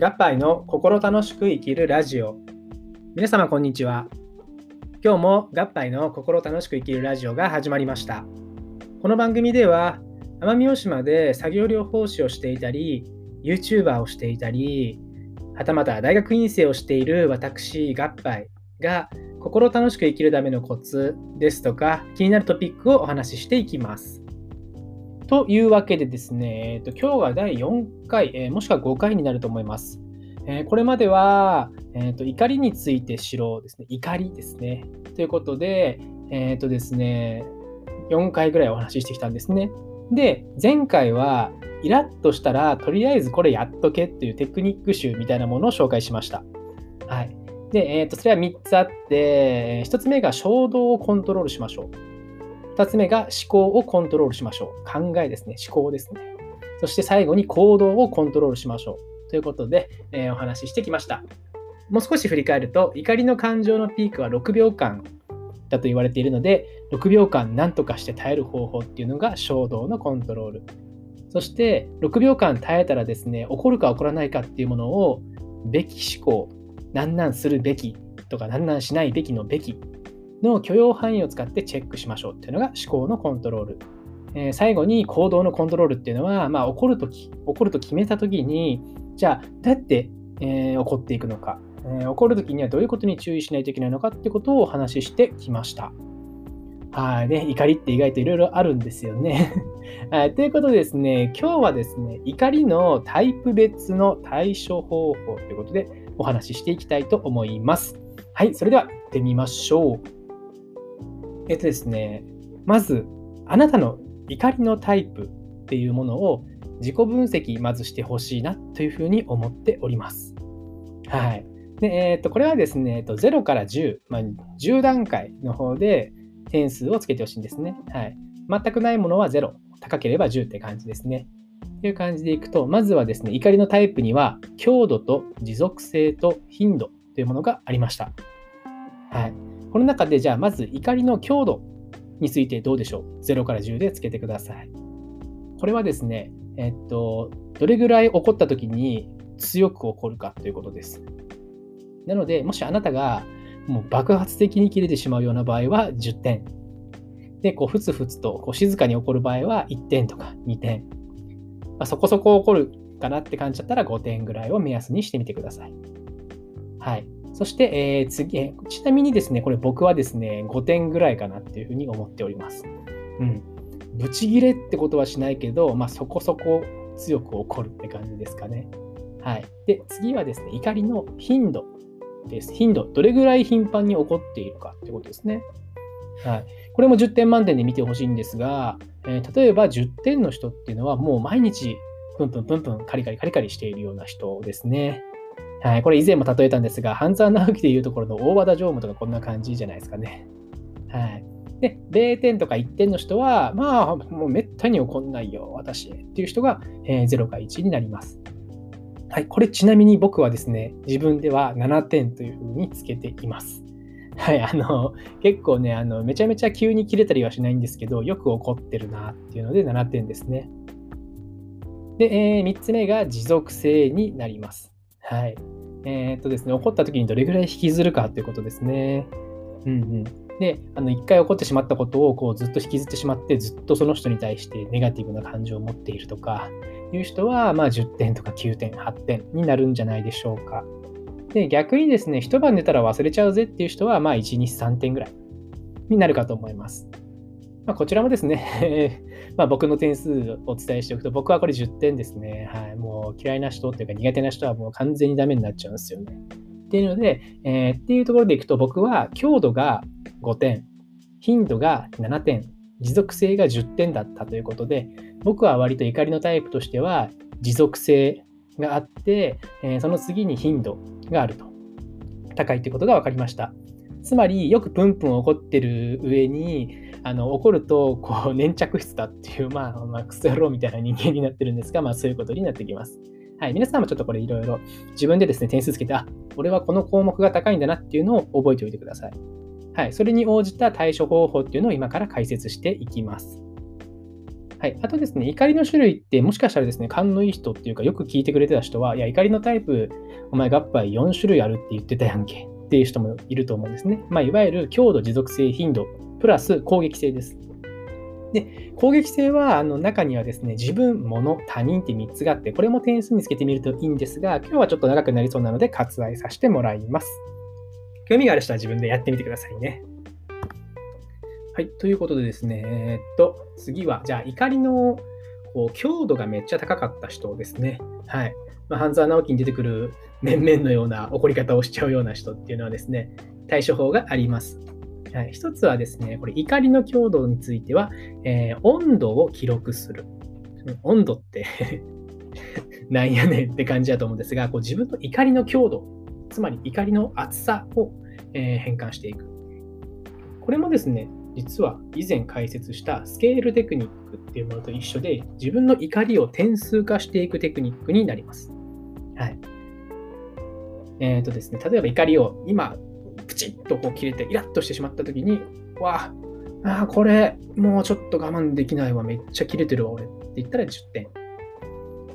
合杯の心楽しく生きるラジオ。皆様こんにちは。今日も合杯の心楽しく生きるラジオが始まりました。この番組では奄美大島で作業療法士をしていたり YouTuber をしていたりはたまた大学院生をしている私合杯が心楽しく生きるためのコツですとか気になるトピックをお話ししていきます。というわけでですね、えー、と今日が第4回、えー、もしくは5回になると思います。えー、これまでは、えーと、怒りについて知ろうですね。怒りですね。ということで、えっ、ー、とですね、4回ぐらいお話ししてきたんですね。で、前回は、イラッとしたら、とりあえずこれやっとけっていうテクニック集みたいなものを紹介しました。はい。で、えっ、ー、と、それは3つあって、1つ目が衝動をコントロールしましょう。2つ目が思考をコントロールしましょう。考えですね。思考ですね。そして最後に行動をコントロールしましょう。ということで、えー、お話ししてきました。もう少し振り返ると、怒りの感情のピークは6秒間だと言われているので、6秒間何とかして耐える方法っていうのが衝動のコントロール。そして、6秒間耐えたらですね、起こるか起こらないかっていうものを、べき思考、なんなんするべきとか、なんなんしないべきのべきの許容範囲を使ってチェックしましょうっていうのが思考のコントロール。えー、最後に行動のコントロールっていうのは、まあ、怒るとき、怒ると決めたときに、じゃあ、どうやって、えー、怒っていくのか、えー、怒るときにはどういうことに注意しないといけないのかってことをお話ししてきました。はいね、怒りって意外といろいろあるんですよね はい。ということでですね、今日はですね、怒りのタイプ別の対処方法ということでお話ししていきたいと思います。はい、それでは行ってみましょう。えっとですね、まず、あなたの怒りのタイプっていうものを自己分析まずしてほしいなというふうに思っております。はい。で、えっと、これはですね、えっと0から10、まあ、10段階の方で点数をつけてほしいんですね。はい。全くないものは0、高ければ10って感じですね。という感じでいくと、まずはですね、怒りのタイプには、強度と持続性と頻度というものがありました。はい。この中でじゃあまず怒りの強度についてどうでしょう ?0 から10でつけてください。これはですね、えっと、どれぐらい怒った時に強く怒るかということです。なので、もしあなたがもう爆発的に切れてしまうような場合は10点。で、こう、ふつふつとこう静かに怒る場合は1点とか2点。まあ、そこそこ怒るかなって感じだったら5点ぐらいを目安にしてみてください。はい。そして、えー、次、ちなみにですね、これ僕はですね、5点ぐらいかなっていうふうに思っております。うん。ブチギレってことはしないけど、まあ、そこそこ強く怒るって感じですかね。はい。で、次はですね、怒りの頻度です。頻度。どれぐらい頻繁に起こっているかってことですね。はい。これも10点満点で見てほしいんですが、えー、例えば10点の人っていうのはもう毎日プンプンプンプンカリカリカリカリしているような人ですね。はい、これ以前も例えたんですが、半沢直樹でいうところの大和田常務とかこんな感じじゃないですかね。はい。で、0点とか1点の人は、まあ、もうめったに怒んないよ、私っていう人が、えー、0か1になります。はい、これちなみに僕はですね、自分では7点というふうにつけています。はい、あの、結構ね、あの、めちゃめちゃ急に切れたりはしないんですけど、よく怒ってるなっていうので7点ですね。で、えー、3つ目が持続性になります。はい。えー、っとですね、怒った時にどれぐらい引きずるかということですね。うんうん。で、あの、一回起こってしまったことをこうずっと引きずってしまって、ずっとその人に対してネガティブな感情を持っているとか、いう人は、まあ10点とか9点、8点になるんじゃないでしょうか。で、逆にですね、一晩寝たら忘れちゃうぜっていう人は、まあ1、2、3点ぐらいになるかと思います。まあ、こちらもですね ま僕の点数をお伝えしておくと、僕はこれ10点ですね。はい。もう嫌いな人っていうか苦手な人はもう完全にダメになっちゃうんですよね。っていうので、えー、っていうところでいくと僕は強度が5点、頻度が7点、持続性が10点だったということで、僕は割と怒りのタイプとしては持続性があって、えー、その次に頻度があると。高いということが分かりました。つまり、よくプンプン怒ってる上に、あの怒るとこう粘着質だっていう、まあ、まあ、クソ野郎みたいな人間になってるんですが、まあ、そういうことになってきます。はい、皆さんもちょっとこれいろいろ自分でですね、点数つけて、あ、俺はこの項目が高いんだなっていうのを覚えておいてください。はい、それに応じた対処方法っていうのを今から解説していきます。はい、あとですね、怒りの種類って、もしかしたらですね、勘のいい人っていうか、よく聞いてくれてた人は、いや、怒りのタイプ、お前、合杯4種類あるって言ってたやんけっていう人もいると思うんですね。まあ、いわゆる強度、持続性、頻度、プラス攻撃性です。で、攻撃性は、あの中にはですね、自分、物、他人って3つがあって、これも点数につけてみるといいんですが、今日はちょっと長くなりそうなので割愛させてもらいます。興味がある人は自分でやってみてくださいね。はい、ということでですね、えー、っと、次は、じゃあ、怒りのこう強度がめっちゃ高かった人ですね。はい。まあ、半沢直樹に出てくる面々のような怒り方をしちゃうような人っていうのはですね、対処法があります。はい、一つはですね、これ怒りの強度については、えー、温度を記録する。温度って なんやねんって感じだと思うんですが、こう自分の怒りの強度、つまり怒りの厚さを、えー、変換していく。これもですね、実は以前解説したスケールテクニックっていうものと一緒で、自分の怒りを点数化していくテクニックになります。はい。えっ、ー、とですね、例えば怒りを今、チッとこう切れてイラッとしてしまった時に、わあ、あこれ、もうちょっと我慢できないわ、めっちゃ切れてるわ、俺って言ったら10点。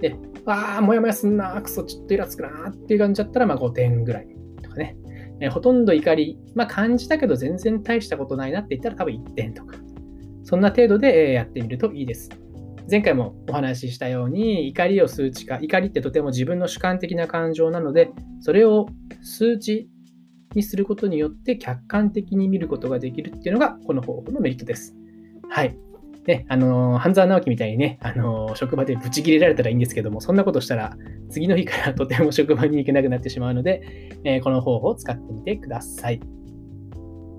で、わあ、もやもやすんな、くそ、ちょっとイラつくなっていう感じだったら、まあ5点ぐらいとかね。えほとんど怒り、まあ感じたけど全然大したことないなって言ったら多分1点とか。そんな程度でやってみるといいです。前回もお話ししたように怒りを数値化怒りってとても自分の主観的な感情なのでそれを数値にすることによって客観的に見ることができるっていうのがこの方法のメリットです。はい。ね、あの、半沢直樹みたいにね、あの、職場でブチ切れられたらいいんですけども、そんなことしたら、次の日からとても職場に行けなくなってしまうので、えー、この方法を使ってみてください。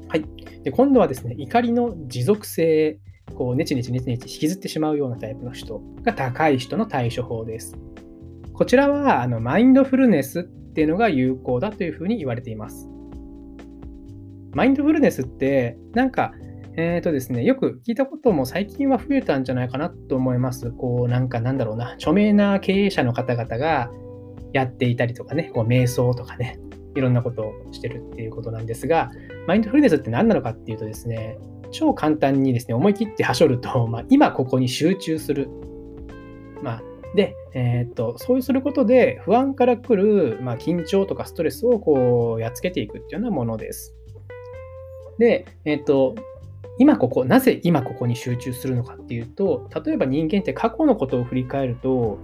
はい。で今度はですね、怒りの持続性、こう、ネチネチネチネチ引きずってしまうようなタイプの人が高い人の対処法です。こちらは、あの、マインドフルネスっていうのが有効だというふうに言われています。マインドフルネスって、なんか、えっ、ー、とですね、よく聞いたことも最近は増えたんじゃないかなと思います。こう、なんかなんだろうな、著名な経営者の方々がやっていたりとかね、こう瞑想とかね、いろんなことをしてるっていうことなんですが、マインドフルネスって何なのかっていうとですね、超簡単にですね、思い切ってはしょると、まあ、今ここに集中する。まあ、で、えー、っと、そうすることで不安から来る、まあ、緊張とかストレスをこうやっつけていくっていうようなものです。で、えっ、と、今ここ、なぜ今ここに集中するのかっていうと、例えば人間って過去のことを振り返ると、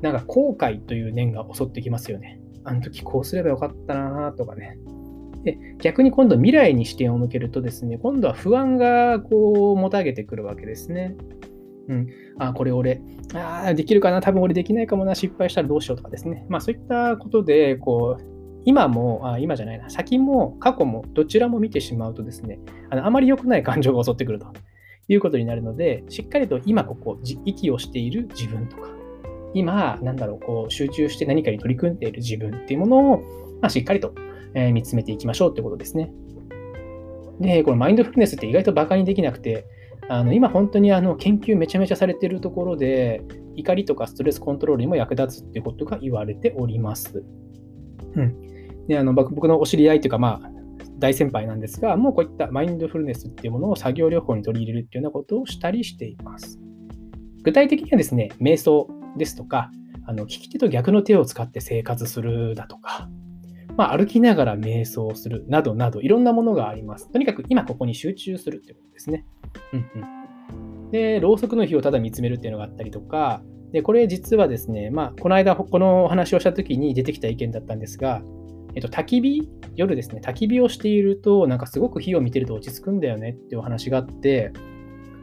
なんか後悔という念が襲ってきますよね。あの時こうすればよかったなとかね。で逆に今度未来に視点を向けるとですね、今度は不安がこうもたげてくるわけですね。うん、あ、これ俺、あできるかな、多分俺できないかもな、失敗したらどうしようとかですね。まあそういったことで、こう、今も、あ今じゃないな、先も過去もどちらも見てしまうとですね、あのあまり良くない感情が襲ってくるということになるので、しっかりと今ここ、息をしている自分とか、今、なんだろう、こう集中して何かに取り組んでいる自分っていうものを、まあ、しっかりと、えー、見つめていきましょうってことですね。で、このマインドフルネスって意外とバカにできなくて、あの今本当にあの研究めちゃめちゃされているところで、怒りとかストレスコントロールにも役立つっていうことが言われております。うん。であの僕のお知り合いというか、まあ、大先輩なんですが、もうこういったマインドフルネスっていうものを作業療法に取り入れるっていうようなことをしたりしています。具体的にはですね、瞑想ですとか、あの利き手と逆の手を使って生活するだとか、まあ、歩きながら瞑想するなどなど、いろんなものがあります。とにかく今ここに集中するっていうことですね。うんうん、で、ろうそくの火をただ見つめるっていうのがあったりとか、でこれ実はですね、まあ、この間このお話をした時に出てきた意見だったんですが、えっと、焚き火、夜ですね、焚き火をしていると、なんかすごく火を見てると落ち着くんだよねっていうお話があって、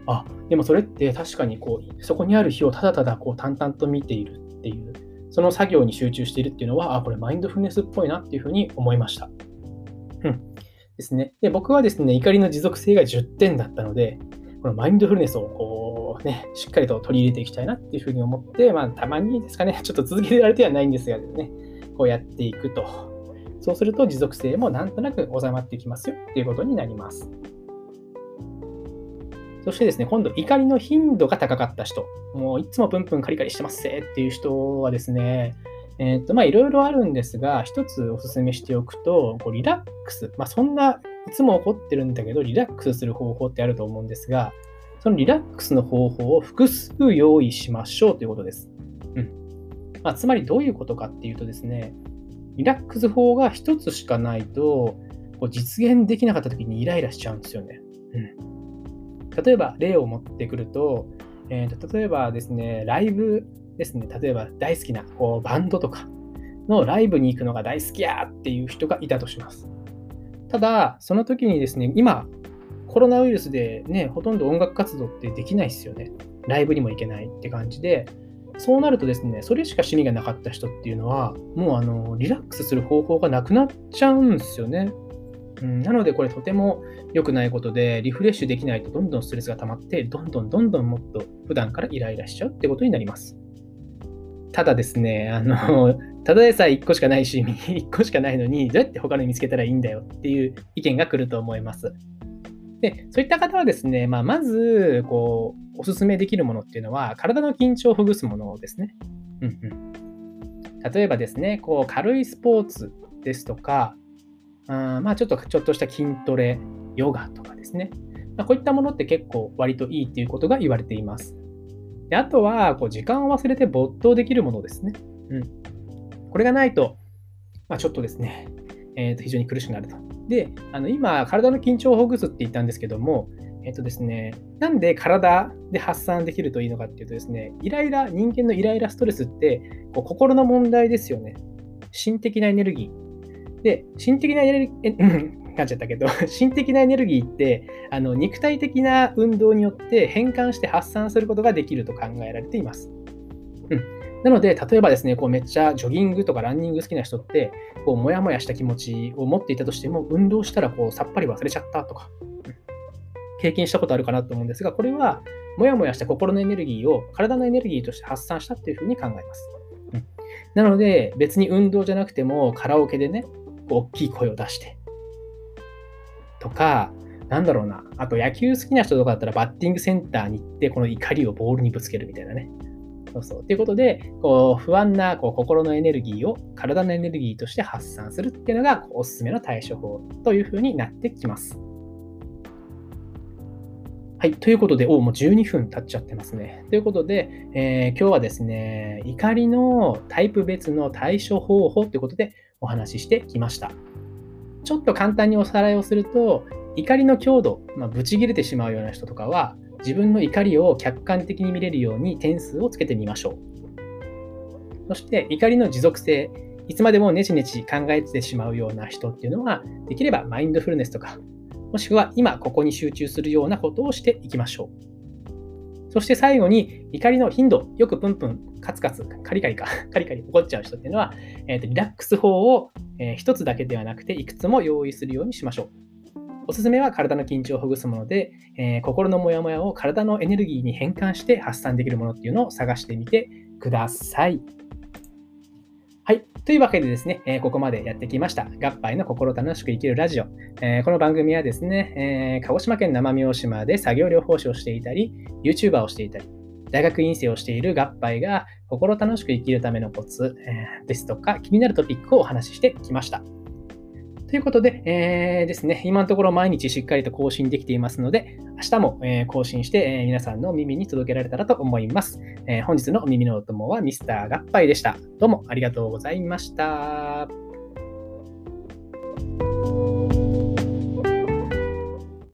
あ、でもそれって確かにこう、そこにある火をただただこう淡々と見ているっていう、その作業に集中しているっていうのは、あ、これマインドフルネスっぽいなっていうふうに思いました。うん。ですね。で、僕はですね、怒りの持続性が10点だったので、このマインドフルネスをこうね、しっかりと取り入れていきたいなっていうふうに思って、まあ、たまにですかね、ちょっと続けられてはないんですがね、こうやっていくと。そうすると持続性もなんとなく収まってきますよっていうことになります。そしてですね、今度怒りの頻度が高かった人、もういつもプンプンカリカリしてますせっていう人はですね、えっ、と、まあいろいろあるんですが、一つお勧めしておくと、こうリラックス、まあそんないつも怒ってるんだけど、リラックスする方法ってあると思うんですが、そのリラックスの方法を複数用意しましょうということです。うんまあ、つまりどういうことかっていうとですね、リラックス法が1つしかないと、こう実現できなかった時にイライラしちゃうんですよね。うん、例えば例を持ってくると、えーと、例えばですね、ライブですね、例えば大好きなこうバンドとかのライブに行くのが大好きやっていう人がいたとします。ただ、その時にですね、今、コロナウイルスでね、ほとんど音楽活動ってできないですよね。ライブにも行けないって感じで、そうなるとですね、それしか趣味がなかった人っていうのは、もうあのリラックスする方法がなくなっちゃうんですよね。うん、なので、これとても良くないことで、リフレッシュできないとどんどんストレスが溜まって、どんどんどんどんもっと普段からイライラしちゃうってことになります。ただですね、あの、ただでさえ1個しかない趣味、1個しかないのに、どうやって他の見つけたらいいんだよっていう意見が来ると思います。で、そういった方はですね、まあ、まず、こう、おすすめできるものっていうのは、体の緊張をほぐすものですね。うんうん。例えばですね、こう、軽いスポーツですとか、あまあ、ちょっと、ちょっとした筋トレ、ヨガとかですね。まあ、こういったものって結構割といいっていうことが言われています。であとは、こう時間を忘れて没頭できるものですね。うん。これがないと、まあ、ちょっとですね、えー、と非常に苦しくなると。で、あの今、体の緊張をほぐすって言ったんですけども、えっ、とですね、なんで体で発散できるといいのかっていうとですね、イライラ、人間のイライラストレスってこう心の問題ですよね。心的なエネルギー。で、心的なエネルギー、噛んじゃったけど、心的なエネルギーって、あの肉体的な運動によって変換して発散することができると考えられています。うん、なので、例えばですね、こうめっちゃジョギングとかランニング好きな人って、こうモヤモヤした気持ちを持っていたとしても、運動したらこうさっぱり忘れちゃったとか、経験したことあるかなと思うんですが、これは、モヤモヤした心のエネルギーを体のエネルギーとして発散したっていうふうに考えます。うん、なので、別に運動じゃなくても、カラオケでね、大きい声を出して、とか、なんだろうな、あと野球好きな人とかだったらバッティングセンターに行って、この怒りをボールにぶつけるみたいなね。そうそう。ということで、こう不安なこう心のエネルギーを体のエネルギーとして発散するっていうのがおすすめの対処法というふうになってきます。はい。ということで、おもう12分経っちゃってますね。ということで、えー、今日はですね、怒りのタイプ別の対処方法ということでお話ししてきました。ちょっと簡単におさらいをすると、怒りの強度、まあ、ブチ切れてしまうような人とかは、自分の怒りを客観的に見れるように点数をつけてみましょう。そして、怒りの持続性、いつまでもネチネチ考えてしまうような人っていうのは、できればマインドフルネスとか、もしくは今ここに集中するようなことをしていきましょう。そして最後に怒りの頻度、よくプンプン、カツカツ、カリカリか、カリカリ怒っちゃう人っていうのは、えーと、リラックス法を、えー、1つだけではなくていくつも用意するようにしましょう。おすすめは体の緊張をほぐすもので、えー、心のモヤモヤを体のエネルギーに変換して発散できるものっていうのを探してみてください。はい。というわけでですね、え、ここまでやってきました。合杯の心楽しく生きるラジオ。えー、この番組はですね、え、鹿児島県生三島で作業療法士をしていたり、YouTuber をしていたり、大学院生をしている合杯が心楽しく生きるためのコツ、えですとか気になるトピックをお話ししてきました。ということで、えー、ですね、今のところ毎日しっかりと更新できていますので、明日も、え更新して、え皆さんの耳に届けられたらと思います。え本日の耳のお供はミスター合杯でした。どうもありがとうございました。